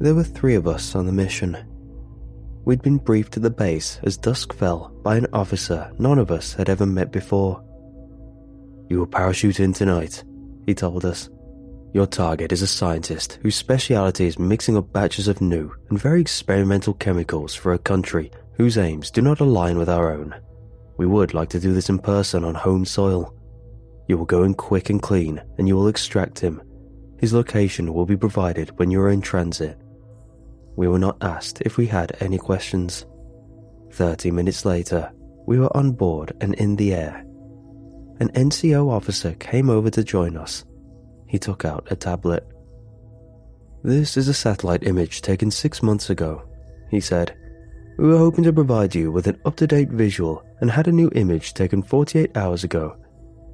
There were three of us on the mission. We'd been briefed at the base as dusk fell by an officer none of us had ever met before. You will parachute in tonight, he told us. Your target is a scientist whose speciality is mixing up batches of new and very experimental chemicals for a country whose aims do not align with our own. We would like to do this in person on home soil. You will go in quick and clean, and you will extract him. His location will be provided when you are in transit. We were not asked if we had any questions. Thirty minutes later, we were on board and in the air. An NCO officer came over to join us he took out a tablet. This is a satellite image taken six months ago, he said. We were hoping to provide you with an up to date visual and had a new image taken 48 hours ago,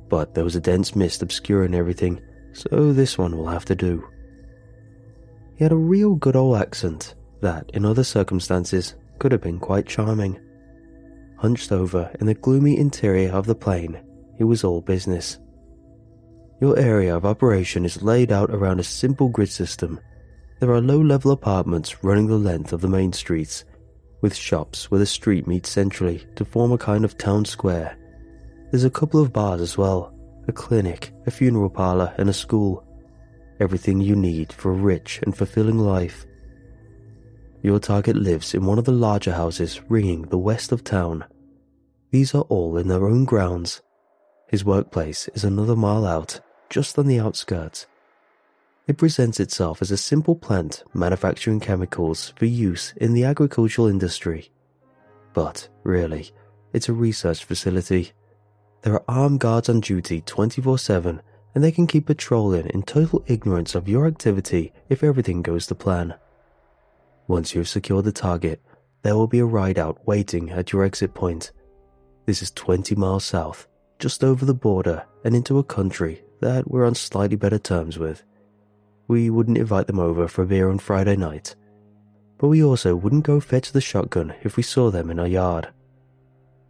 but there was a dense mist obscuring everything, so this one will have to do. He had a real good old accent that, in other circumstances, could have been quite charming. Hunched over in the gloomy interior of the plane, he was all business. Your area of operation is laid out around a simple grid system. There are low level apartments running the length of the main streets, with shops where the street meets centrally to form a kind of town square. There's a couple of bars as well, a clinic, a funeral parlor, and a school. Everything you need for a rich and fulfilling life. Your target lives in one of the larger houses ringing the west of town. These are all in their own grounds. His workplace is another mile out just on the outskirts. It presents itself as a simple plant manufacturing chemicals for use in the agricultural industry. But, really, it's a research facility. There are armed guards on duty 24 7, and they can keep patrolling in total ignorance of your activity if everything goes to plan. Once you've secured the target, there will be a ride out waiting at your exit point. This is 20 miles south, just over the border and into a country that we're on slightly better terms with. We wouldn't invite them over for a beer on Friday night, but we also wouldn't go fetch the shotgun if we saw them in our yard.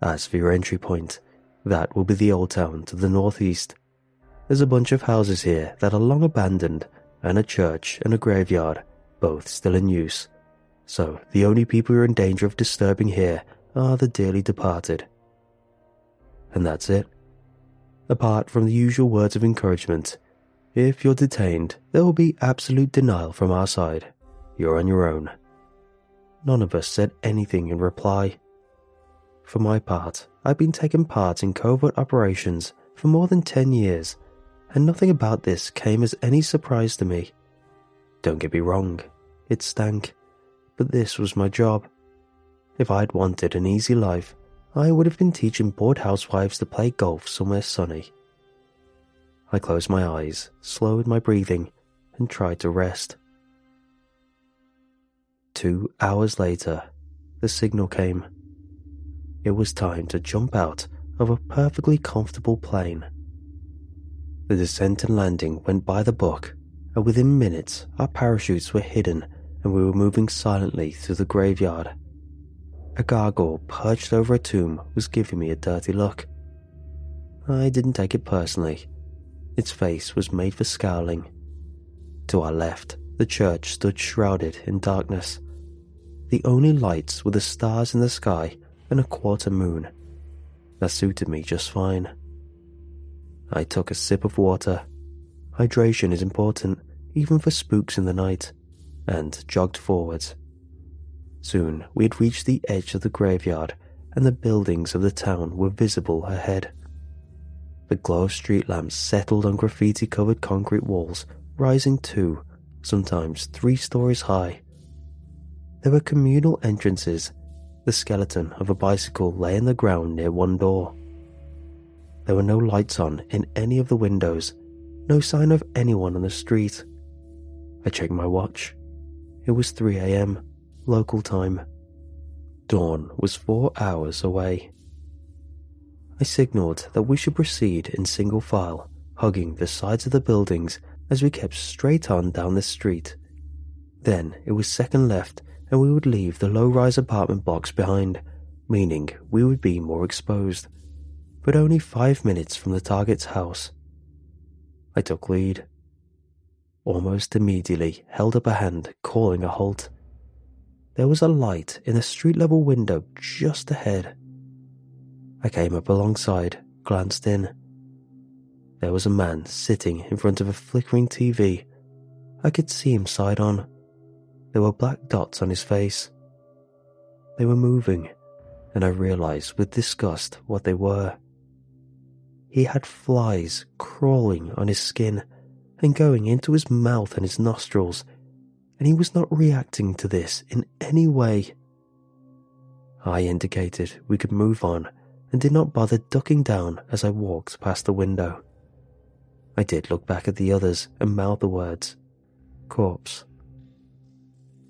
As for your entry point, that will be the old town to the northeast. There's a bunch of houses here that are long abandoned, and a church and a graveyard, both still in use. So the only people you're in danger of disturbing here are the dearly departed. And that's it apart from the usual words of encouragement. If you're detained, there will be absolute denial from our side. You're on your own. None of us said anything in reply. For my part, I've been taking part in covert operations for more than 10 years, and nothing about this came as any surprise to me. Don't get me wrong, it stank, but this was my job. If I'd wanted an easy life, I would have been teaching bored housewives to play golf somewhere sunny. I closed my eyes, slowed my breathing, and tried to rest. Two hours later, the signal came. It was time to jump out of a perfectly comfortable plane. The descent and landing went by the book, and within minutes our parachutes were hidden and we were moving silently through the graveyard. A gargoyle perched over a tomb was giving me a dirty look. I didn't take it personally. Its face was made for scowling. To our left, the church stood shrouded in darkness. The only lights were the stars in the sky and a quarter moon. That suited me just fine. I took a sip of water. Hydration is important, even for spooks in the night, and jogged forward. Soon we had reached the edge of the graveyard, and the buildings of the town were visible ahead. The glow of street lamps settled on graffiti covered concrete walls, rising two, sometimes three stories high. There were communal entrances. The skeleton of a bicycle lay in the ground near one door. There were no lights on in any of the windows, no sign of anyone on the street. I checked my watch. It was 3 a.m local time. Dawn was four hours away. I signalled that we should proceed in single file, hugging the sides of the buildings as we kept straight on down the street. Then it was second left, and we would leave the low rise apartment blocks behind, meaning we would be more exposed, but only five minutes from the target's house. I took lead. almost immediately held up a hand, calling a halt. There was a light in a street level window just ahead. I came up alongside, glanced in. There was a man sitting in front of a flickering TV. I could see him side on. There were black dots on his face. They were moving, and I realized with disgust what they were. He had flies crawling on his skin and going into his mouth and his nostrils, and he was not reacting to this in any way. I indicated we could move on and did not bother ducking down as I walked past the window. I did look back at the others and mouth the words, corpse.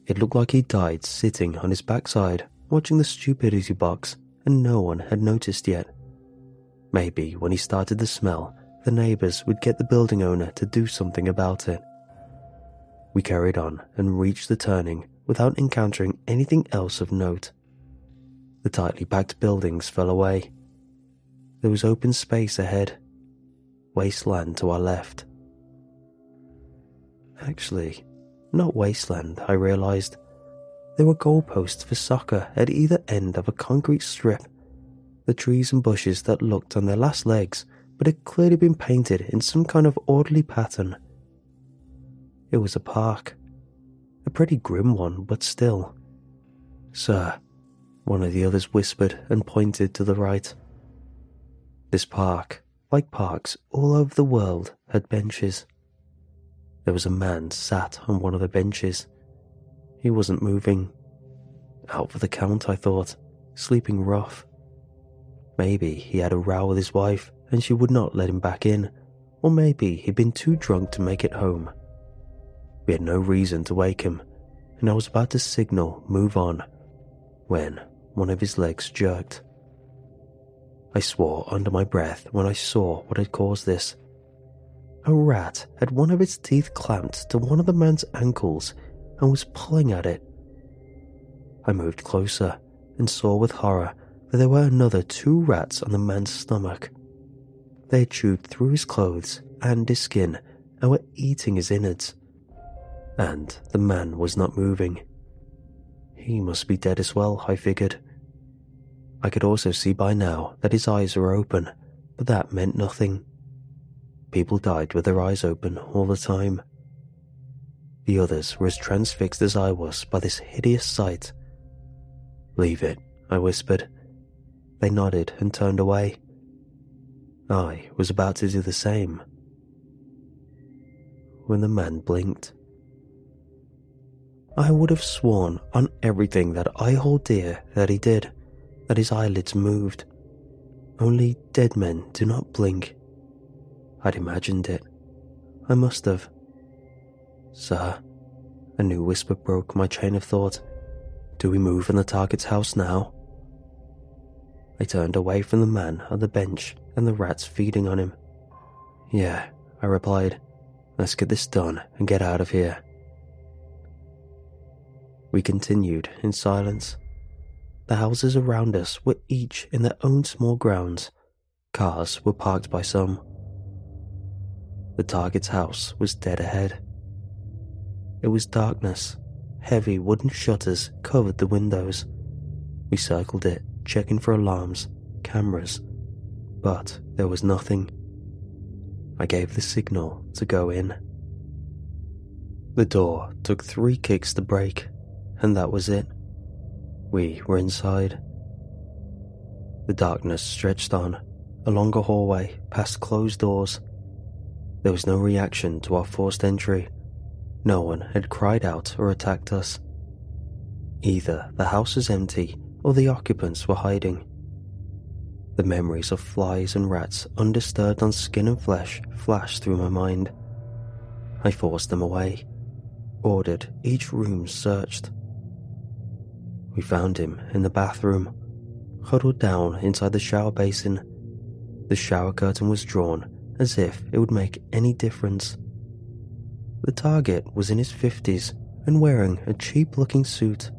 It looked like he died sitting on his backside watching the stupidity box and no one had noticed yet. Maybe when he started to smell, the neighbours would get the building owner to do something about it. We carried on and reached the turning without encountering anything else of note. The tightly packed buildings fell away. There was open space ahead, wasteland to our left. Actually, not wasteland, I realised. There were goalposts for soccer at either end of a concrete strip. The trees and bushes that looked on their last legs but had clearly been painted in some kind of orderly pattern. It was a park. A pretty grim one, but still. Sir, one of the others whispered and pointed to the right. This park, like parks all over the world, had benches. There was a man sat on one of the benches. He wasn't moving. Out for the count, I thought, sleeping rough. Maybe he had a row with his wife and she would not let him back in, or maybe he'd been too drunk to make it home. We had no reason to wake him, and I was about to signal move on when one of his legs jerked. I swore under my breath when I saw what had caused this. A rat had one of its teeth clamped to one of the man's ankles and was pulling at it. I moved closer and saw with horror that there were another two rats on the man's stomach. They had chewed through his clothes and his skin and were eating his innards. And the man was not moving. He must be dead as well, I figured. I could also see by now that his eyes were open, but that meant nothing. People died with their eyes open all the time. The others were as transfixed as I was by this hideous sight. Leave it, I whispered. They nodded and turned away. I was about to do the same when the man blinked. I would have sworn on everything that I hold dear that he did, that his eyelids moved. Only dead men do not blink. I'd imagined it. I must have. Sir, a new whisper broke my chain of thought. Do we move in the target's house now? I turned away from the man on the bench and the rats feeding on him. Yeah, I replied. Let's get this done and get out of here. We continued in silence. The houses around us were each in their own small grounds. Cars were parked by some. The target's house was dead ahead. It was darkness. Heavy wooden shutters covered the windows. We circled it, checking for alarms, cameras, but there was nothing. I gave the signal to go in. The door took three kicks to break, and that was it. We were inside. The darkness stretched on, along a hallway, past closed doors. There was no reaction to our forced entry. No one had cried out or attacked us. Either the house was empty or the occupants were hiding. The memories of flies and rats undisturbed on skin and flesh flashed through my mind. I forced them away, ordered each room searched. We found him in the bathroom, huddled down inside the shower basin. The shower curtain was drawn as if it would make any difference. The target was in his 50s and wearing a cheap looking suit.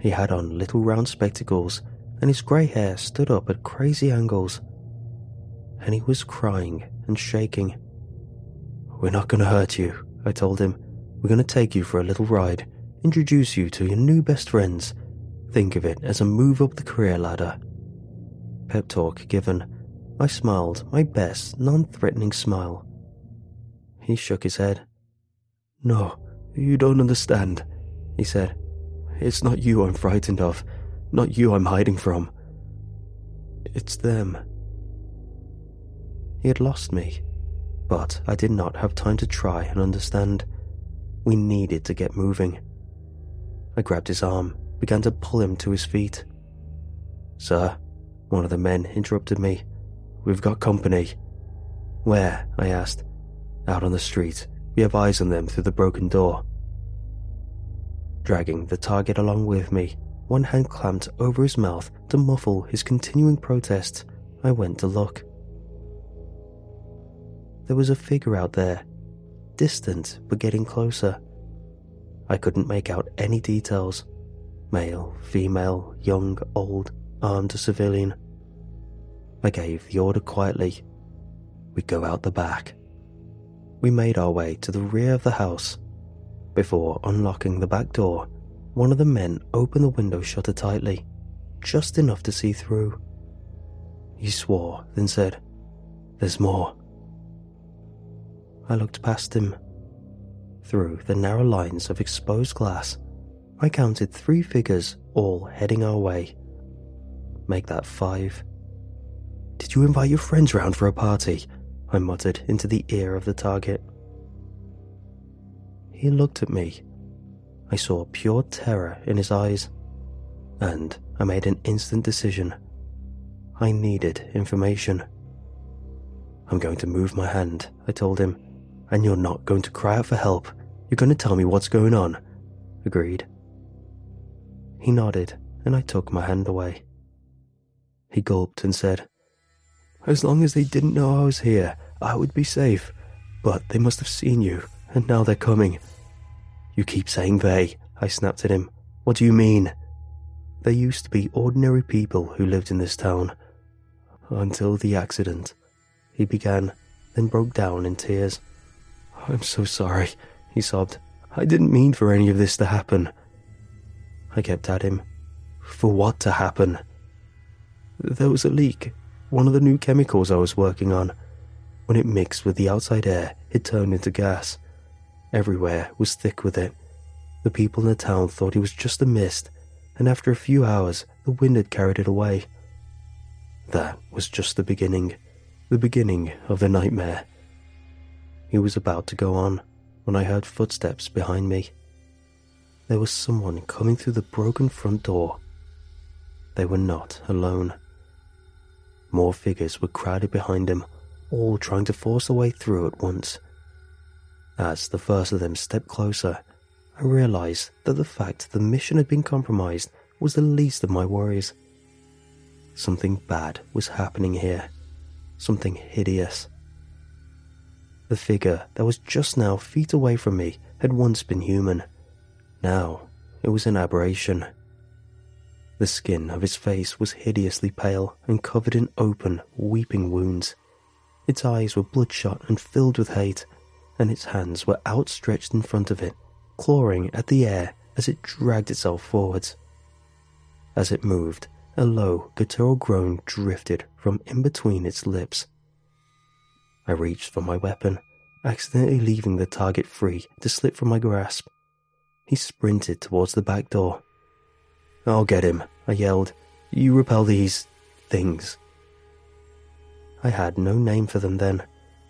He had on little round spectacles and his grey hair stood up at crazy angles. And he was crying and shaking. We're not going to hurt you, I told him. We're going to take you for a little ride, introduce you to your new best friends. Think of it as a move up the career ladder. Pep talk given, I smiled my best, non threatening smile. He shook his head. No, you don't understand, he said. It's not you I'm frightened of, not you I'm hiding from. It's them. He had lost me, but I did not have time to try and understand. We needed to get moving. I grabbed his arm, began to pull him to his feet. Sir, one of the men interrupted me. We've got company. Where? I asked. Out on the street. We have eyes on them through the broken door. Dragging the target along with me, one hand clamped over his mouth to muffle his continuing protests, I went to look. There was a figure out there, distant but getting closer. I couldn't make out any details male, female, young, old, armed or civilian. I gave the order quietly. We go out the back. We made our way to the rear of the house. Before unlocking the back door, one of the men opened the window shutter tightly, just enough to see through. He swore, then said, There's more. I looked past him. Through the narrow lines of exposed glass, I counted three figures all heading our way. Make that five. Did you invite your friends round for a party? I muttered into the ear of the target. He looked at me. I saw pure terror in his eyes, and I made an instant decision. I needed information. I'm going to move my hand, I told him, and you're not going to cry out for help. You're going to tell me what's going on. Agreed. He nodded, and I took my hand away. He gulped and said, as long as they didn't know I was here, I would be safe. But they must have seen you, and now they're coming. You keep saying they, I snapped at him. What do you mean? There used to be ordinary people who lived in this town. Until the accident. He began, then broke down in tears. I'm so sorry, he sobbed. I didn't mean for any of this to happen. I kept at him. For what to happen? There was a leak, one of the new chemicals I was working on. When it mixed with the outside air, it turned into gas. Everywhere was thick with it. The people in the town thought it was just a mist, and after a few hours, the wind had carried it away. That was just the beginning, the beginning of the nightmare. He was about to go on when I heard footsteps behind me. There was someone coming through the broken front door. They were not alone. More figures were crowded behind him, all trying to force a way through at once. As the first of them stepped closer, I realized that the fact the mission had been compromised was the least of my worries. Something bad was happening here, something hideous. The figure that was just now feet away from me had once been human. Now it was an aberration. The skin of his face was hideously pale and covered in open, weeping wounds. Its eyes were bloodshot and filled with hate, and its hands were outstretched in front of it, clawing at the air as it dragged itself forwards. As it moved, a low, guttural groan drifted from in between its lips. I reached for my weapon, accidentally leaving the target free to slip from my grasp. He sprinted towards the back door, I'll get him, I yelled. You repel these things. I had no name for them then,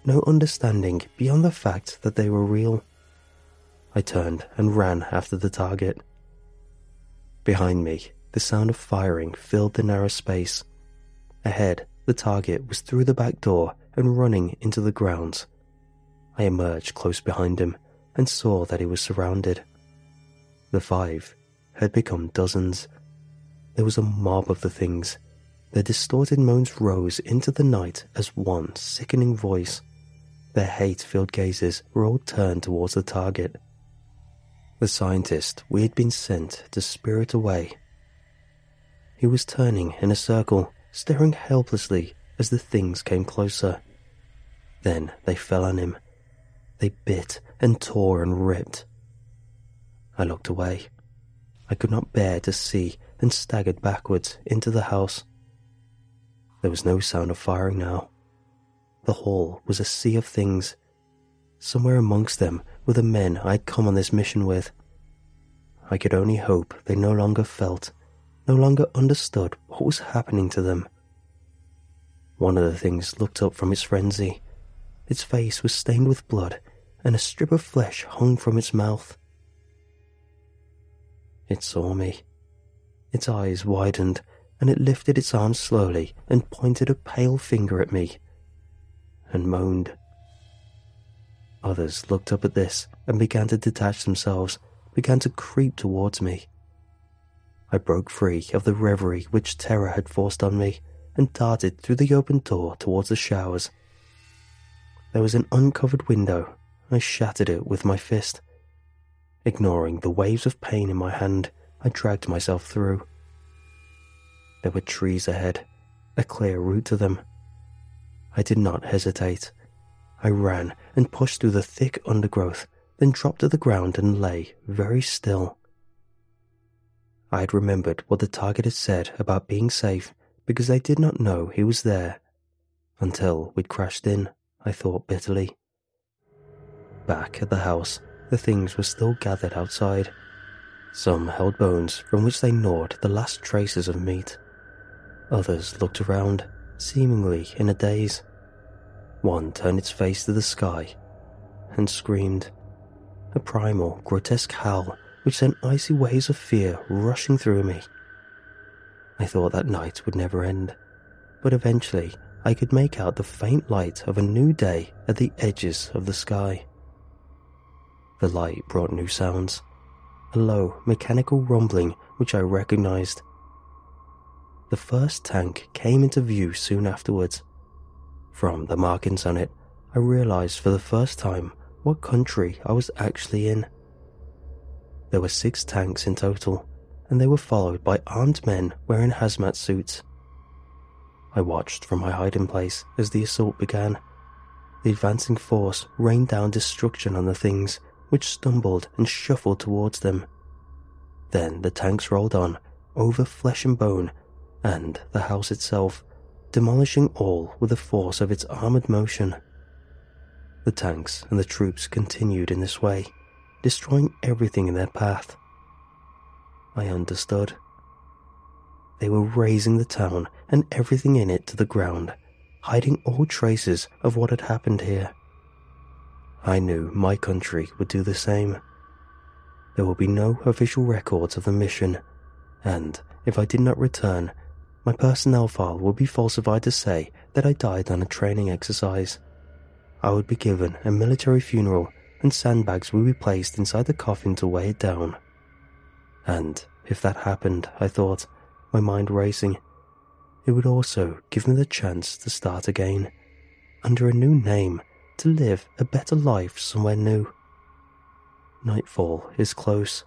no understanding beyond the fact that they were real. I turned and ran after the target. Behind me, the sound of firing filled the narrow space. Ahead, the target was through the back door and running into the grounds. I emerged close behind him and saw that he was surrounded. The five had become dozens. There was a mob of the things. Their distorted moans rose into the night as one sickening voice. Their hate filled gazes were all turned towards the target. The scientist we had been sent to spirit away. He was turning in a circle, staring helplessly as the things came closer. Then they fell on him. They bit and tore and ripped. I looked away. I could not bear to see and staggered backwards into the house. There was no sound of firing now. The hall was a sea of things. Somewhere amongst them were the men I'd come on this mission with. I could only hope they no longer felt, no longer understood what was happening to them. One of the things looked up from its frenzy. Its face was stained with blood, and a strip of flesh hung from its mouth. It saw me. Its eyes widened and it lifted its arm slowly and pointed a pale finger at me and moaned. Others looked up at this and began to detach themselves, began to creep towards me. I broke free of the reverie which terror had forced on me and darted through the open door towards the showers. There was an uncovered window. I shattered it with my fist. Ignoring the waves of pain in my hand, I dragged myself through. There were trees ahead, a clear route to them. I did not hesitate. I ran and pushed through the thick undergrowth, then dropped to the ground and lay very still. I had remembered what the target had said about being safe because I did not know he was there. Until we'd crashed in, I thought bitterly. Back at the house, the things were still gathered outside. Some held bones from which they gnawed the last traces of meat. Others looked around, seemingly in a daze. One turned its face to the sky and screamed. A primal, grotesque howl which sent icy waves of fear rushing through me. I thought that night would never end, but eventually I could make out the faint light of a new day at the edges of the sky. The light brought new sounds, a low, mechanical rumbling which I recognized the first tank came into view soon afterwards. From the markings on it, I realized for the first time what country I was actually in. There were six tanks in total, and they were followed by armed men wearing hazmat suits. I watched from my hiding place as the assault began. The advancing force rained down destruction on the things, which stumbled and shuffled towards them. Then the tanks rolled on, over flesh and bone, and the house itself, demolishing all with the force of its armored motion. The tanks and the troops continued in this way, destroying everything in their path. I understood. They were razing the town and everything in it to the ground, hiding all traces of what had happened here. I knew my country would do the same. There will be no official records of the mission, and if I did not return, my personnel file would be falsified to say that I died on a training exercise. I would be given a military funeral and sandbags would be placed inside the coffin to weigh it down. And if that happened, I thought, my mind racing, it would also give me the chance to start again, under a new name, to live a better life somewhere new. Nightfall is close.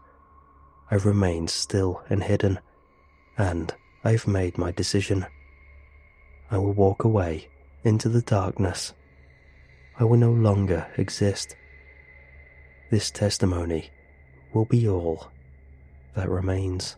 I remain still and hidden, and I've made my decision. I will walk away into the darkness. I will no longer exist. This testimony will be all that remains.